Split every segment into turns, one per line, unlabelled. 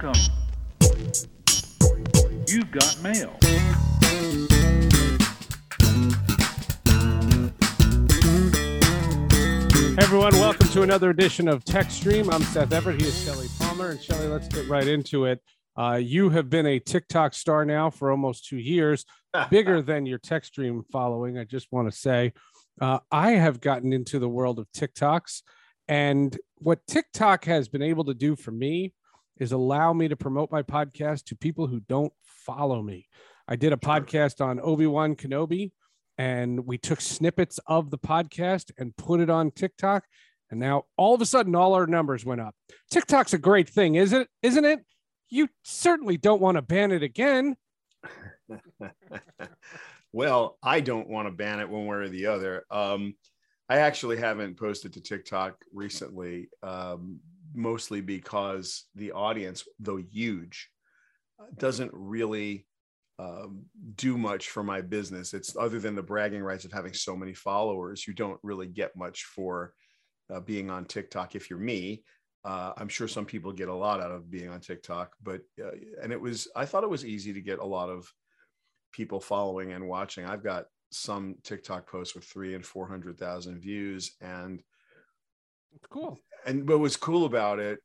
Welcome. You've got mail.
Hey everyone, welcome to another edition of Tech Stream. I'm Seth Everett. He is Shelly Palmer. And Shelly, let's get right into it. Uh, you have been a TikTok star now for almost two years, bigger than your Tech Stream following. I just want to say, uh, I have gotten into the world of TikToks, and what TikTok has been able to do for me is allow me to promote my podcast to people who don't follow me. I did a podcast on Obi Wan Kenobi and we took snippets of the podcast and put it on TikTok. And now all of a sudden, all our numbers went up. TikTok's a great thing, isn't it? Isn't it? You certainly don't want to ban it again.
well, I don't want to ban it one way or the other. Um, I actually haven't posted to TikTok recently, um, mostly because the audience, though huge, doesn't really um, do much for my business. It's other than the bragging rights of having so many followers, you don't really get much for uh, being on TikTok if you're me. Uh, I'm sure some people get a lot out of being on TikTok, but uh, and it was I thought it was easy to get a lot of people following and watching. I've got some TikTok posts with three and four hundred thousand views, and
cool.
And what was cool about it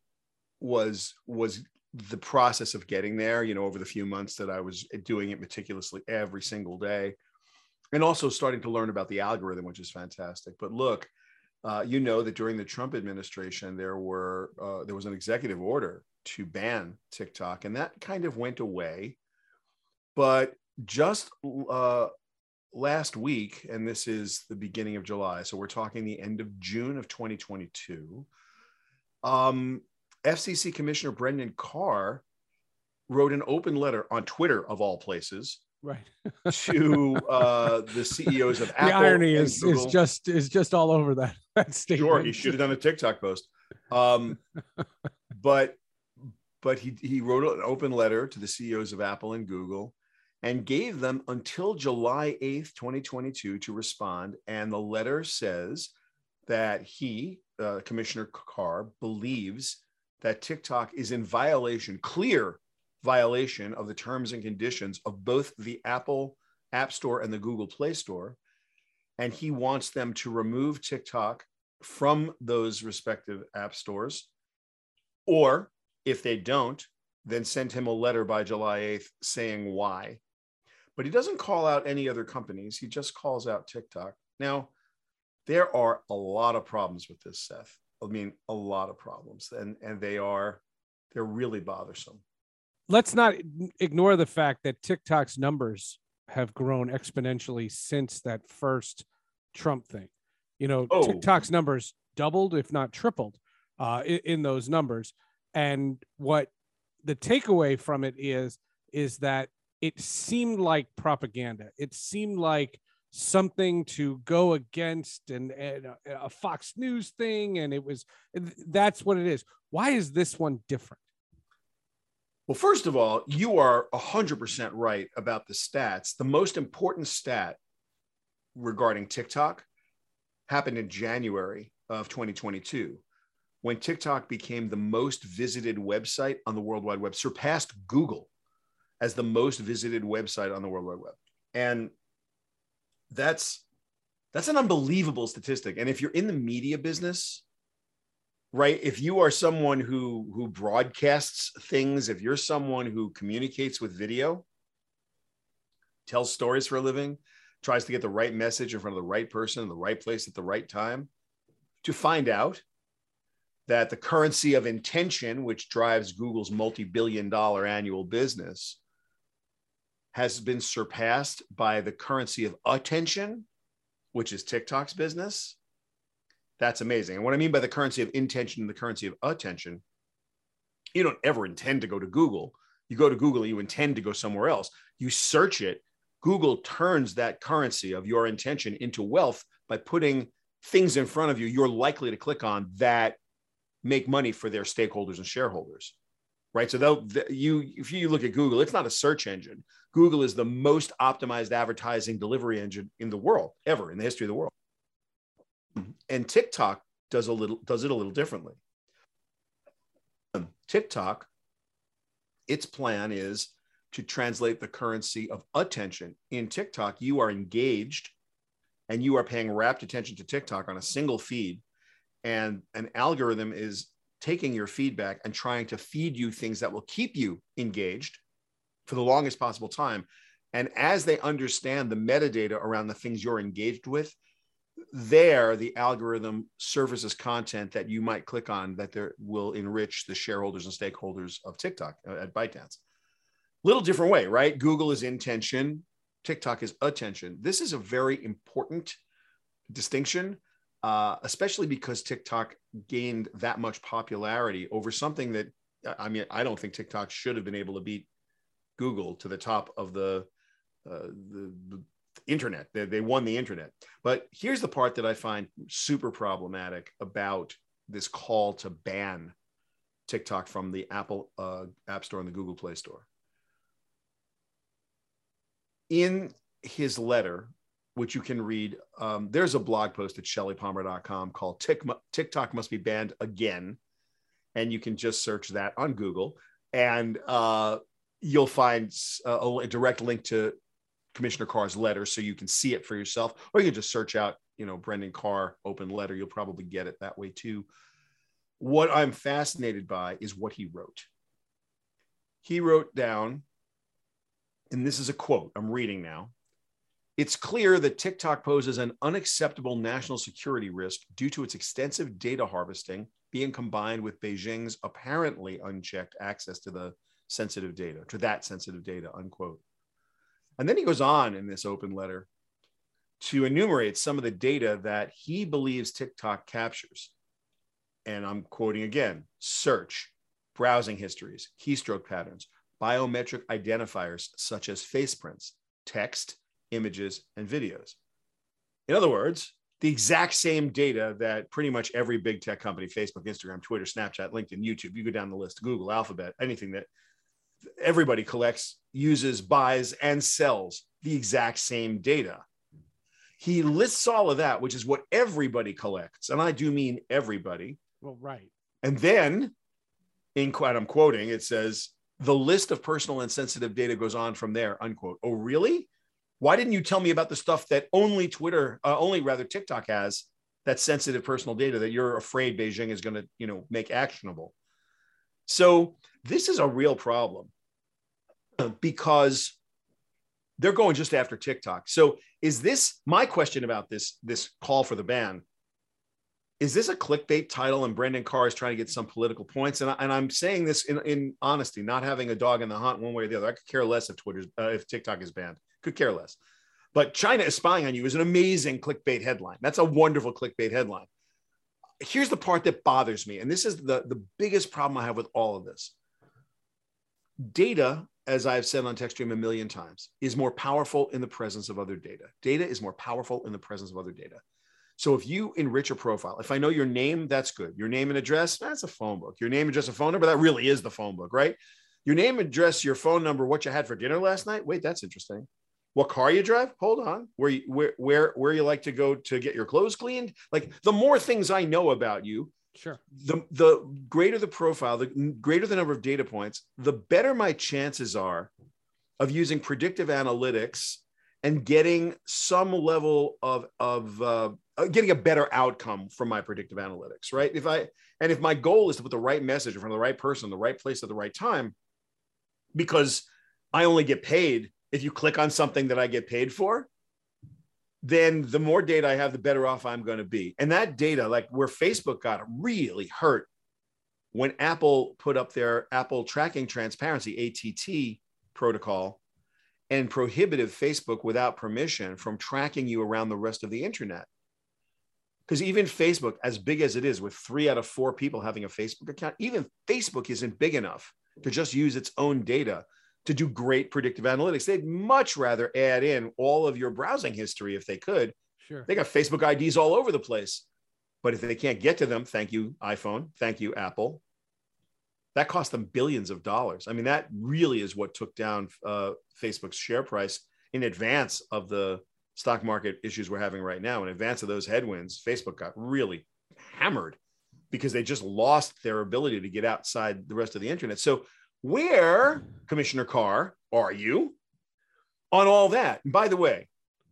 was was the process of getting there, you know, over the few months that I was doing it meticulously every single day, and also starting to learn about the algorithm, which is fantastic. But look, uh, you know that during the Trump administration, there were uh, there was an executive order to ban TikTok, and that kind of went away. But just uh, last week, and this is the beginning of July, so we're talking the end of June of 2022. Um, FCC Commissioner Brendan Carr wrote an open letter on Twitter, of all places,
right,
to uh, the CEOs of Apple.
The irony is, is just is just all over that, that statement.
Sure, he should have done a TikTok post. Um, but but he he wrote an open letter to the CEOs of Apple and Google and gave them until July 8th, 2022 to respond. And the letter says that he, uh, Commissioner Carr, believes that TikTok is in violation, clear violation of the terms and conditions of both the Apple App Store and the Google Play Store. And he wants them to remove TikTok from those respective app stores. Or if they don't, then send him a letter by July 8th saying why. But he doesn't call out any other companies, he just calls out TikTok. Now, there are a lot of problems with this, Seth. I mean, a lot of problems, and and they are they're really bothersome.
Let's not ignore the fact that TikTok's numbers have grown exponentially since that first Trump thing. You know, oh. TikTok's numbers doubled, if not tripled, uh, in, in those numbers. And what the takeaway from it is is that it seemed like propaganda. It seemed like something to go against and, and a, a, Fox News thing. And it was that's what it is. Why is this one different?
Well, first of all, you are 100% right about the stats. The most important stat regarding TikTok happened in January of 2022 when TikTok became the most visited website on the World Wide Web, surpassed Google as the most visited website on the World Wide Web. And that's that's an unbelievable statistic. And if you're in the media business right if you are someone who who broadcasts things if you're someone who communicates with video tells stories for a living tries to get the right message in front of the right person in the right place at the right time to find out that the currency of intention which drives google's multi-billion dollar annual business has been surpassed by the currency of attention, which is TikTok's business. That's amazing. And what I mean by the currency of intention and the currency of attention, you don't ever intend to go to Google. You go to Google, you intend to go somewhere else. You search it. Google turns that currency of your intention into wealth by putting things in front of you you're likely to click on that make money for their stakeholders and shareholders right? So they'll you if you look at Google, it's not a search engine. Google is the most optimized advertising delivery engine in the world ever in the history of the world. And TikTok does a little does it a little differently. Um, TikTok its plan is to translate the currency of attention. In TikTok, you are engaged and you are paying rapt attention to TikTok on a single feed, and an algorithm is taking your feedback and trying to feed you things that will keep you engaged for the longest possible time. And as they understand the metadata around the things you're engaged with, there the algorithm surfaces content that you might click on that there will enrich the shareholders and stakeholders of TikTok uh, at ByteDance. Little different way, right? Google is intention, TikTok is attention. This is a very important distinction, uh, especially because TikTok gained that much popularity over something that I mean, I don't think TikTok should have been able to beat Google to the top of the uh, the, the, internet. They, they won the internet. But here's the part that I find super problematic about this call to ban TikTok from the Apple uh, App Store and the Google Play Store. In his letter, which you can read, um, there's a blog post at shellypalmer.com called TikTok Must Be Banned Again. And you can just search that on Google. And uh, you'll find a, a direct link to Commissioner Carr's letter so you can see it for yourself, or you can just search out, you know, Brendan Carr open letter. You'll probably get it that way too. What I'm fascinated by is what he wrote. He wrote down, and this is a quote I'm reading now. It's clear that TikTok poses an unacceptable national security risk due to its extensive data harvesting being combined with Beijing's apparently unchecked access to the sensitive data, to that sensitive data, unquote. And then he goes on in this open letter to enumerate some of the data that he believes TikTok captures. And I'm quoting again search, browsing histories, keystroke patterns, biometric identifiers such as face prints, text, images, and videos. In other words, the exact same data that pretty much every big tech company Facebook, Instagram, Twitter, Snapchat, LinkedIn, YouTube, you go down the list, Google, Alphabet, anything that everybody collects, uses, buys, and sells the exact same data. He lists all of that, which is what everybody collects. And I do mean everybody.
Well, right.
And then, in quote, I'm quoting, it says, the list of personal and sensitive data goes on from there, unquote. Oh, really? Why didn't you tell me about the stuff that only Twitter, uh, only rather TikTok has that sensitive personal data that you're afraid Beijing is going to, you know, make actionable? So this is a real problem because they're going just after TikTok. So is this my question about this this call for the ban? Is this a clickbait title and Brendan Carr is trying to get some political points? And, I, I'm saying this in, in honesty, not having a dog in the hunt one way or the other. I could care less if Twitter's uh, if TikTok is banned. Could care less. But China is spying on you is an amazing clickbait headline. That's a wonderful clickbait headline. Here's the part that bothers me, and this is the, the biggest problem I have with all of this. Data as I've said on TechStream a million times, is more powerful in the presence of other data. Data is more powerful in the presence of other data. So if you enrich a profile, if I know your name, that's good. Your name and address, that's a phone book. Your name, address, a phone number, that really is the phone book, right? Your name, address, your phone number, what you had for dinner last night. Wait, that's interesting. What car you drive? Hold on. Where you where where where you like to go to get your clothes cleaned? Like the more things I know about you,
Sure.
The the greater the profile, the greater the number of data points, the better my chances are of using predictive analytics and getting some level of of uh, uh, getting a better outcome from my predictive analytics. Right. If I and if my goal is to put the right message in front of the right person, the right place at the right time, because I only get paid if you click on something that I get paid for, then the more data I have, the better off I'm going to be. And that data, like where Facebook got really hurt when Apple put up their Apple Tracking Transparency ATT protocol and prohibited Facebook without permission from tracking you around the rest of the internet. Because even Facebook, as big as it is, with three out of four people having a Facebook account, even Facebook isn't big enough to just use its own data to do great predictive analytics. They'd much rather add in all of your browsing history if they could.
Sure.
They got Facebook IDs all over the place. But if they can't get to them, thank you, iPhone. Thank you, Apple. That cost them billions of dollars. I mean, that really is what took down uh, Facebook's share price in advance of the stock market issues we're having right now. In advance of those headwinds, Facebook got really hammered because they just lost their ability to get outside the rest of the internet. So Where, Commissioner Carr, are you on all that? And by the way,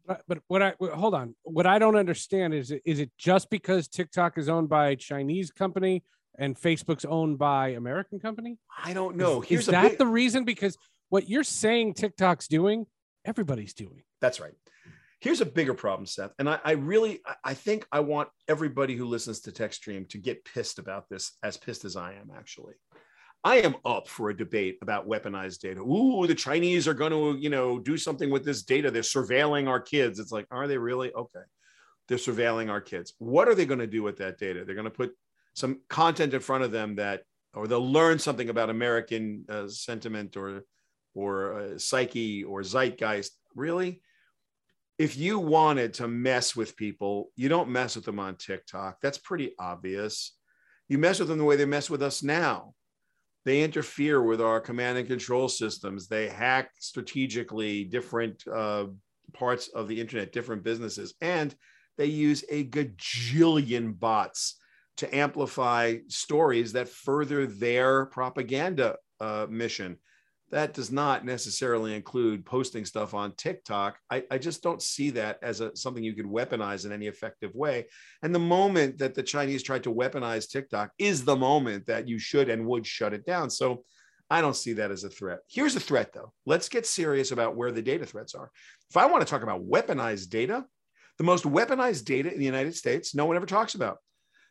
but, but what I hold on, what I don't understand is is it just because TikTok is owned by a Chinese company and Facebook's owned by American company?
I don't know.
Is,
Here's
is that
big-
the reason? Because what you're saying TikTok's doing, everybody's doing.
That's right. Here's a bigger problem, Seth. And I, I really, I- I think I want everybody who listens to TechStream to get pissed about this, as pissed as I am, actually. I am up for a debate about weaponized data. Ooh, the Chinese are going to, you know, do something with this data. They're surveilling our kids. It's like, are they really? Okay. They're surveilling our kids. What are they going to do with that data? They're going to put some content in front of them that, or they'll learn something about American uh, sentiment or, or uh, psyche or zeitgeist. Really? if you wanted to mess with people, you don't mess with them on TikTok. That's pretty obvious. You mess with them the way they mess with us now. They interfere with our command and control systems. They hack strategically different uh, parts of the internet, different businesses, and they use a gajillion bots to amplify stories that further their propaganda uh, mission that does not necessarily include posting stuff on TikTok. I, I just don't see that as a, something you could weaponize in any effective way. And the moment that the Chinese tried to weaponize TikTok is the moment that you should and would shut it down. So I don't see that as a threat. Here's a threat, though. Let's get serious about where the data threats are. If I want to talk about weaponized data, the most weaponized data in the United States, no one ever talks about.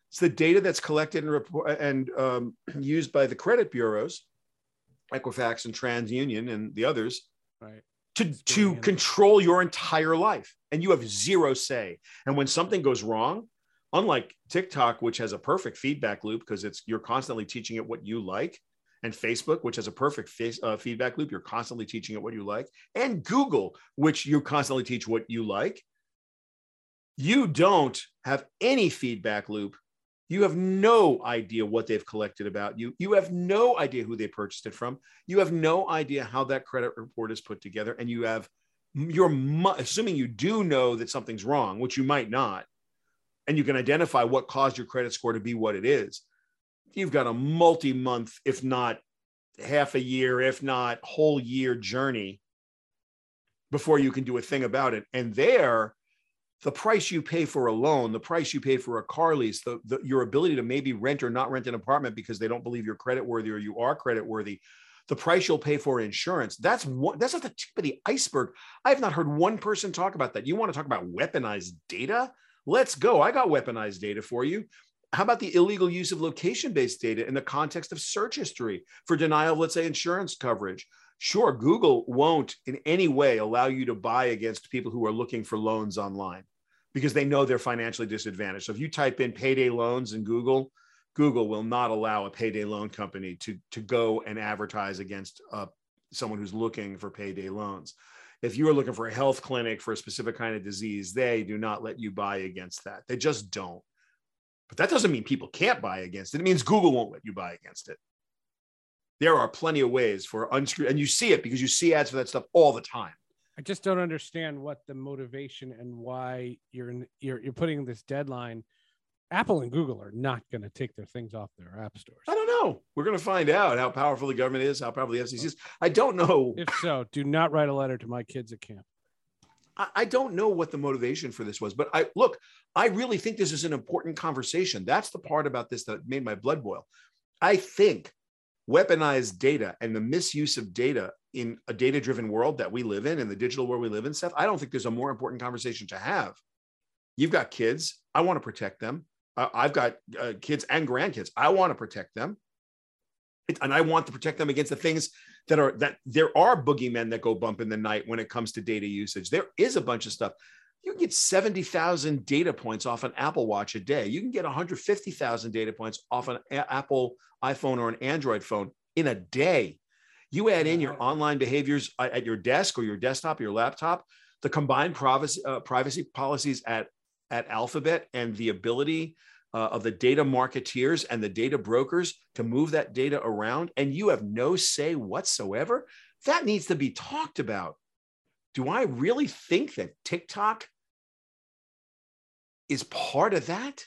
It's the data that's collected and, report, and um, used by the credit bureaus Equifax and TransUnion and the others
Right.
to, to control your entire life. And you have zero say. And when something goes wrong, unlike TikTok, which has a perfect feedback loop because it's you're constantly teaching it what you like, and Facebook, which has a perfect face, uh, feedback loop, you're constantly teaching it what you like, and Google, which you constantly teach what you like. You don't have any feedback loop you have no idea what they've collected about you. You have no idea who they purchased it from. You have no idea how that credit report is put together. And you have, you're assuming you do know that something's wrong, which you might not, and you can identify what caused your credit score to be what it is. You've got a multi month, if not half a year, if not whole year journey before you can do a thing about it. And there, the price you pay for a loan, the price you pay for a car lease, the, the, your ability to maybe rent or not rent an apartment because they don't believe you're credit worthy or you are credit worthy, the price you'll pay for insurance. That's one, that's at the tip of the iceberg. I have not heard one person talk about that. You want to talk about weaponized data? Let's go. I got weaponized data for you. How about the illegal use of location based data in the context of search history for denial of, let's say, insurance coverage? Sure, Google won't in any way allow you to buy against people who are looking for loans online because they know they're financially disadvantaged. So if you type in payday loans in Google, Google will not allow a payday loan company to, to go and advertise against uh, someone who's looking for payday loans. If you are looking for a health clinic for a specific kind of disease, they do not let you buy against that. They just don't. But that doesn't mean people can't buy against it. It means Google won't let you buy against it. There are plenty of ways for unscrew, and you see it because you see ads for that stuff all the time.
I just don't understand what the motivation and why you're in, you're you're putting this deadline. Apple and Google are not going to take their things off their app stores.
I don't know. We're going to find out how powerful the government is, how powerful the FCC is. I don't know.
If so, do not write a letter to my kids at camp.
I, I don't know what the motivation for this was, but I look, I really think this is an important conversation. That's the part about this that made my blood boil. I think weaponized data and the misuse of data in a data driven world that we live in, and the digital world we live in, Seth, I don't think there's a more important conversation to have. You've got kids. I want to protect them. Uh, I've got uh, kids and grandkids. I want to protect them. It, and I want to protect them against the things that are that there are boogeymen that go bump in the night when it comes to data usage. There is a bunch of stuff. You can get 70,000 data points off an Apple Watch a day. You can get 150,000 data points off an a- Apple iPhone or an Android phone in a day. You add in your online behaviors at your desk or your desktop or your laptop, the combined privacy, uh, privacy policies at, at Alphabet and the ability uh, of the data marketeers and the data brokers to move that data around, and you have no say whatsoever, that needs to be talked about. Do I really think that TikTok is part of that?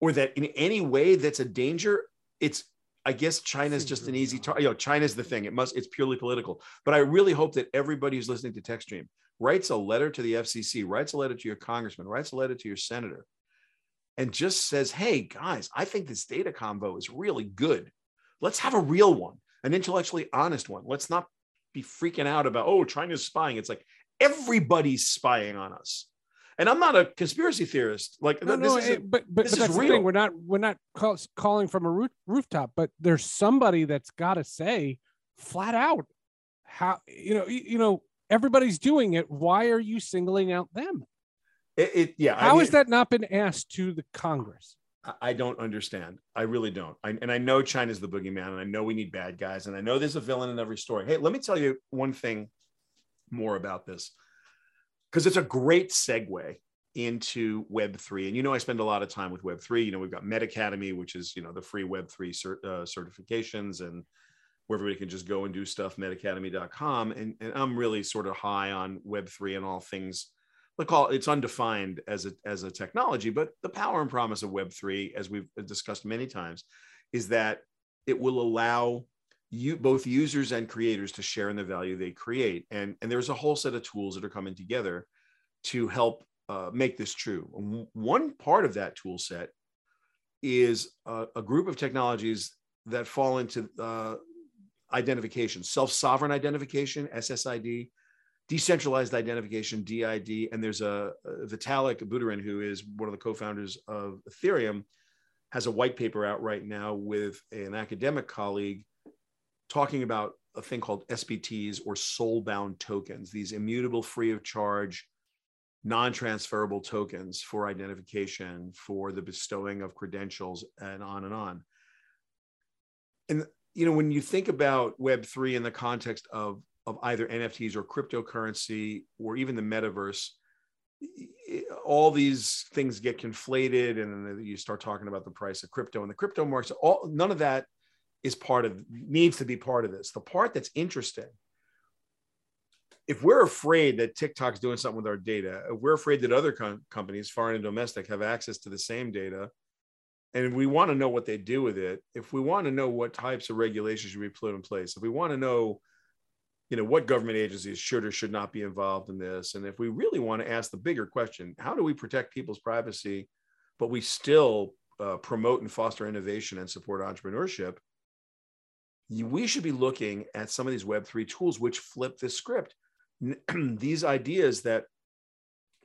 Or that in any way that's a danger? It's I guess China's just an easy target. You know, China's the thing. It must. It's purely political. But I really hope that everybody who's listening to TechStream writes a letter to the FCC, writes a letter to your congressman, writes a letter to your senator, and just says, "Hey guys, I think this data combo is really good. Let's have a real one, an intellectually honest one. Let's not be freaking out about oh China's spying. It's like everybody's spying on us." And I'm not a conspiracy theorist. Like
no,
this
no,
is
it, but but,
this
but
is
that's
real.
thing. We're not we're not call, calling from a roof, rooftop, but there's somebody that's got to say flat out how you know you, you know everybody's doing it. Why are you singling out them?
it, it yeah.
How
I
has that not been asked to the Congress?
I- don't understand. I really don't. I, and I know China's the boogeyman, and I know we need bad guys, and I know there's a villain in every story. Hey, let me tell you one thing more about this, because it's a great segue into Web three. And you know, I spend a lot of time with Web three. You know, we've got Metacademy, which is you know the free Web three cert, uh, certifications, and where everybody can just go and do stuff. Metacademy.com, and and I'm really sort of high on Web three and all things call it, it's undefined as a as a technology, but the power and promise of Web3, as we've discussed many times, is that it will allow you both users and creators to share in the value they create. And, and there's a whole set of tools that are coming together to help uh, make this true. One part of that tool set is a, a group of technologies that fall into uh, identification, self-sovereign identification, SSID, decentralized identification DID and there's a, a Vitalik Buterin who is one of the co-founders of Ethereum has a white paper out right now with an academic colleague talking about a thing called SBTs or soul bound tokens these immutable free of charge non-transferable tokens for identification for the bestowing of credentials and on and on. And you know when you think about web3 in the context of of either NFTs or cryptocurrency or even the metaverse, all these things get conflated, and then you start talking about the price of crypto and the crypto markets. All none of that is part of needs to be part of this. The part that's interesting, if we're afraid that TikTok's doing something with our data, if we're afraid that other com- companies, foreign and domestic, have access to the same data, and we want to know what they do with it, if we want to know what types of regulations should be put in place, if we want to know you know what government agencies should or should not be involved in this? And if we really want to ask the bigger question how do we protect people's privacy but we still uh, promote and foster innovation and support entrepreneurship? We should be looking at some of these web3 tools which flip this script. These ideas that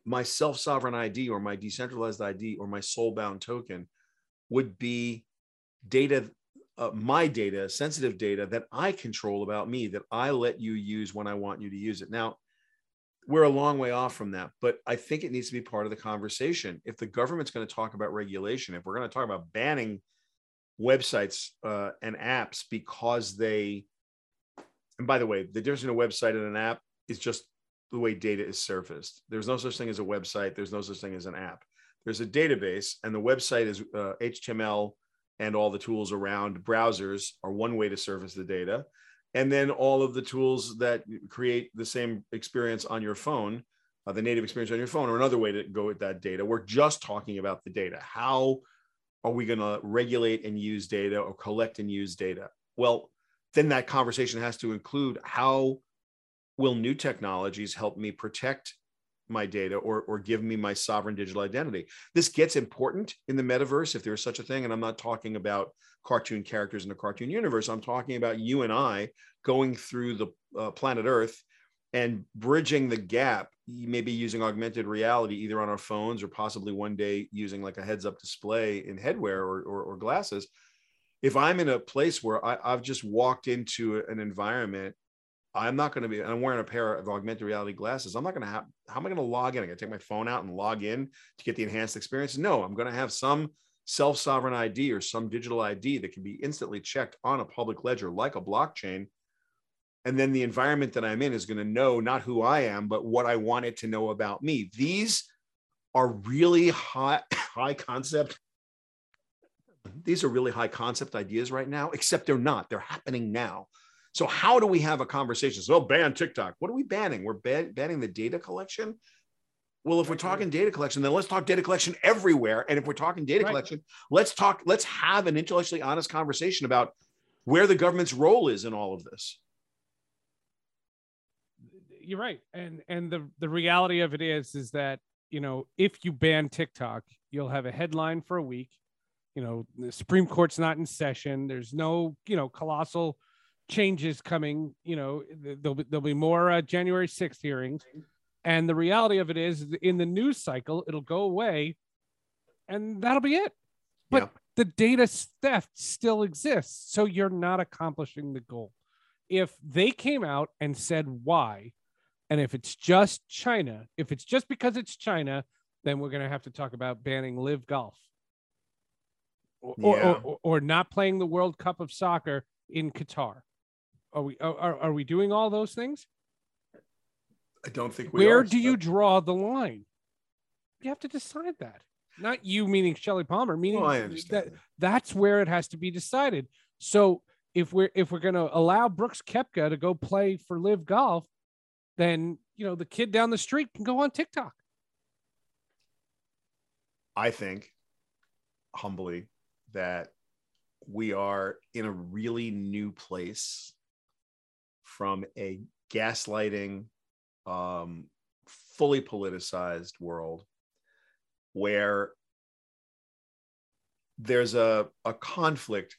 my self-sovereign id or my decentralized id or my soul-bound token would be data uh, my data, sensitive data that I control about me, that I let you use when I want you to use it. Now, we're a long way off from that, but I think it needs to be part of the conversation. If the government's going to talk about regulation, if we're going to talk about banning websites uh, and apps because they, and by the way, the difference between a website and an app is just the way data is surfaced. There's no such thing as a website. There's no such thing as an app. There's a database, and the website is uh, HTML and all the tools around browsers are one way to surface the data. And then all of the tools that create the same experience on your phone, uh, the native experience on your phone, are another way to go with that data. We're just talking about the data. How are we going to regulate and use data or collect and use data? Well, then that conversation has to include how will new technologies help me protect my data or, or give me my sovereign digital identity. This gets important in the metaverse if there's such a thing. And I'm not talking about cartoon characters in a cartoon universe. I'm talking about you and I going through the uh, planet Earth and bridging the gap, maybe using augmented reality either on our phones or possibly one day using like a heads up display in headwear or, or, or glasses. If I'm in a place where I, I've just walked into an environment I'm not going to be, I'm wearing a pair of augmented reality glasses. I'm not going to have, how am I going to log in? I'm going to take my phone out and log in to get the enhanced experience. No, I'm going to have some self sovereign ID or some digital ID that can be instantly checked on a public ledger like a blockchain. And then the environment that I'm in is going to know not who I am, but what I want it to know about me. These are really high, high concept. These are really high concept ideas right now, except they're not. They're happening now. So how do we have a conversation? So, ban TikTok. What are we banning? We're ban- banning the data collection. Well, if we're talking data collection, then let's talk data collection everywhere. And if we're talking data
Right.
collection, let's talk. Let's have an intellectually honest conversation about where the government's role is in all of this.
You're right, and and the the reality of it is is that you know if you ban TikTok, you'll have a headline for a week. You know, the Supreme Court's not in session. There's no you know colossal changes coming. You know, there'll be there'll be more uh, January 6th hearings, and the reality of it is, in the news cycle, it'll go away, and that'll be it. But yeah. the data theft still exists, so you're not accomplishing the goal. If they came out and said why, and if it's just China, if it's just because it's China, then we're going to have to talk about banning LIV Golf. Or, yeah. or, or, or, not playing the World Cup of soccer in Qatar. Are we are, are we doing all those things?
I don't think we
Where
are,
do you draw the line? You have to decide that. Not you meaning Shelly Palmer, oh, meaning well, that that's where it has to be decided. So if we're if we're gonna allow Brooks Koepka to go play for LIV Golf, then you know the kid down the street can go on TikTok.
I think humbly that we are in a really new place from a gaslighting, um, fully politicized world where there's a, a conflict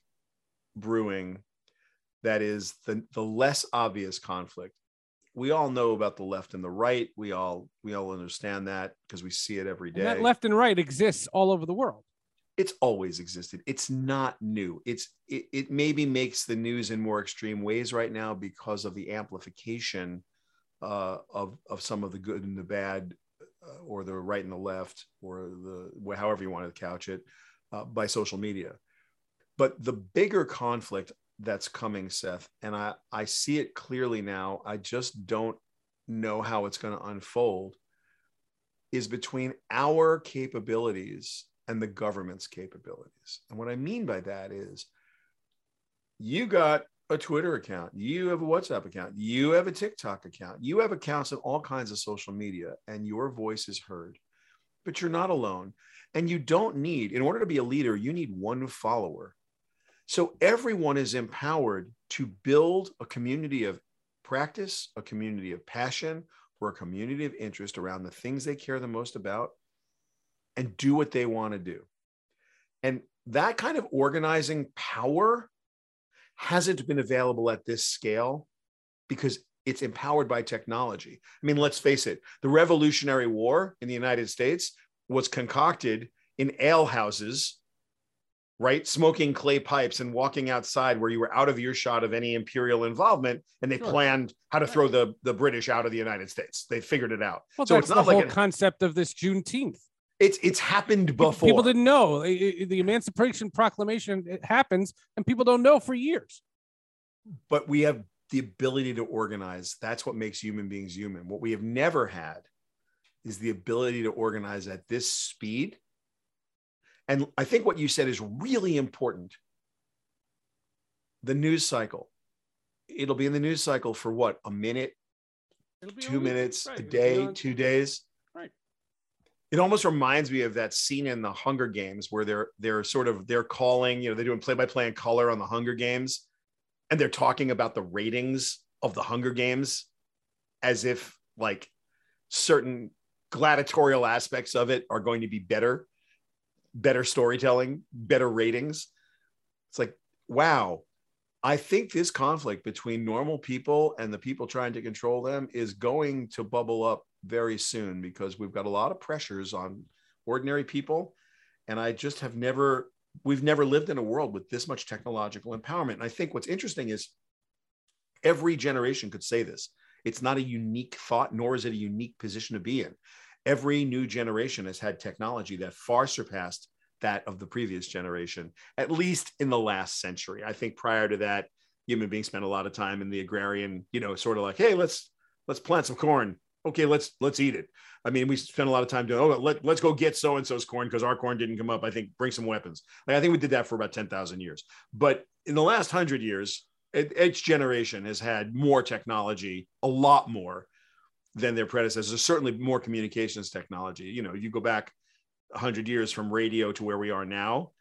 brewing that is the, the less obvious conflict. We all know about the left and the right. We all we all understand that because we see it every day
and that left and right exists all over the world
it's always existed. It's not new. It's it, it maybe makes the news in more extreme ways right now because of the amplification uh, of of some of the good and the bad uh, or the right and the left or the however you want to couch it uh, by social media. But the bigger conflict that's coming seth and i i see it clearly now i just don't know how it's going to unfold is between our capabilities and the government's capabilities. And what I mean by that is you got a Twitter account, you have a WhatsApp account, you have a TikTok account, you have accounts in all kinds of social media, and your voice is heard. But you're not alone. And you don't need, in order to be a leader, you need one follower. So everyone is empowered to build a community of practice, a community of passion, or a community of interest around the things they care the most about and do what they want to do. And that kind of organizing power hasn't been available at this scale because it's empowered by technology. I mean, let's face it, the Revolutionary War in the United States was concocted in alehouses, right? Smoking clay pipes and walking outside where you were out of earshot of any imperial involvement. And they sure. planned how to throw the, the British out of the United States. They figured it out.
Well, so it's not the like whole an, concept of this Juneteenth.
It's it's happened before.
People didn't know the Emancipation Proclamation it happens, and people don't know for years.
But we have the ability to organize. That's what makes human beings human. What we have never had is the ability to organize at this speed. And I think what you said is really important. The news cycle. It'll be in the news cycle for what? A minute, two minutes, right. a day, two days it almost reminds me of that scene in the Hunger Games where they're they're sort of they're calling, you know, they're doing play by play in color on the Hunger Games, and they're talking about the ratings of the Hunger Games as if like certain gladiatorial aspects of it are going to be better, better storytelling, better ratings. It's like, wow, I think this conflict between normal people and the people trying to control them is going to bubble up very soon because we've got a lot of pressures on ordinary people. And I just have never, we've never lived in a world with this much technological empowerment. And I think what's interesting is every generation could say this. It's not a unique thought, nor is it a unique position to be in. Every new generation has had technology that far surpassed that of the previous generation, at least in the last century. I think prior to that, human beings spent a lot of time in the agrarian, you know, sort of like, hey, let's let's plant some corn okay, let's let's eat it. I mean, we spent a lot of time doing, oh, let, let's go get so and so's corn because our corn didn't come up. I think bring some weapons. Like I think we did that for about 10,000 years. But in the last hundred years, each generation has had more technology, a lot more than their predecessors. Certainly more communications technology. You know, you go back 100 years from radio to where we are now,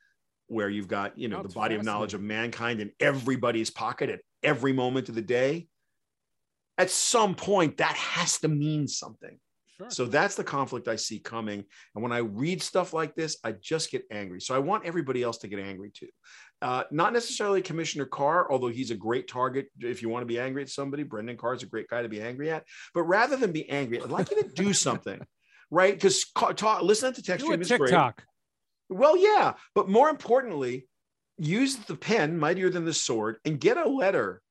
where you've got you know
Oh,
the body of knowledge of mankind in everybody's pocket at every moment of the day at some point that has to mean something.
Sure.
so that's the conflict i see coming. And when i read stuff like this i just get angry. So i want everybody else to get angry too. Uh, not necessarily commissioner carr although he's a great target if you want to be angry at somebody. Brendan carr is a great guy to be angry at. But rather than be angry i'd like you to do something right? Because talk, listen to TechStream is great
TikTok.
well, yeah, but more importantly, use the pen, mightier than the sword, and get a letter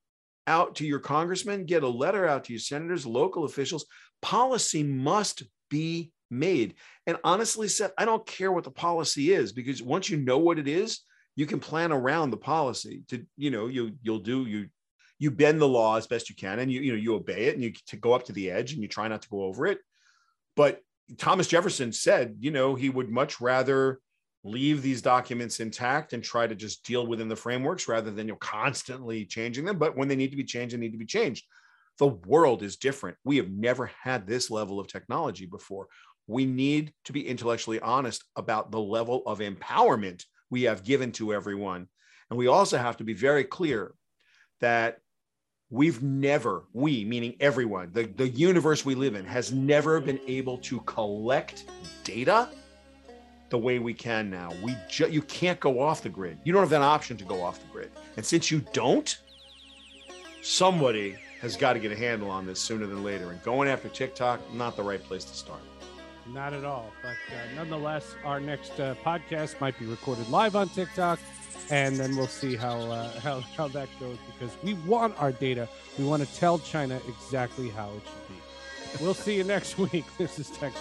out to your congressmen, get a letter out to your senators, local officials. Policy must be made. And honestly, Seth, I don't care what the policy is because once you know what it is, you can plan around the policy to, you know, you you'll do you you bend the law as best you can and you you know you obey it and you to go up to the edge and you try not to go over it. But Thomas Jefferson said, you know, he would much rather leave these documents intact and try to just deal within the frameworks rather than you know constantly changing them. But when they need to be changed they need to be changed. The world is different. We have never had this level of technology before. We need to be intellectually honest about the level of empowerment we have given to everyone. And we also have to be very clear that we've never we meaning everyone the, the universe we live in has never been able to collect data the way we can now. We ju- you can't go off the grid. You don't have that option to go off the grid. And since you don't, somebody has got to get a handle on this sooner than later. And going after TikTok, not the right place to start.
Not at all. But uh, nonetheless, our next uh, podcast might be recorded live on TikTok, and then we'll see how uh, how how that goes because we want our data. We want to tell China exactly how it should be. We'll see you next week. This is Tech.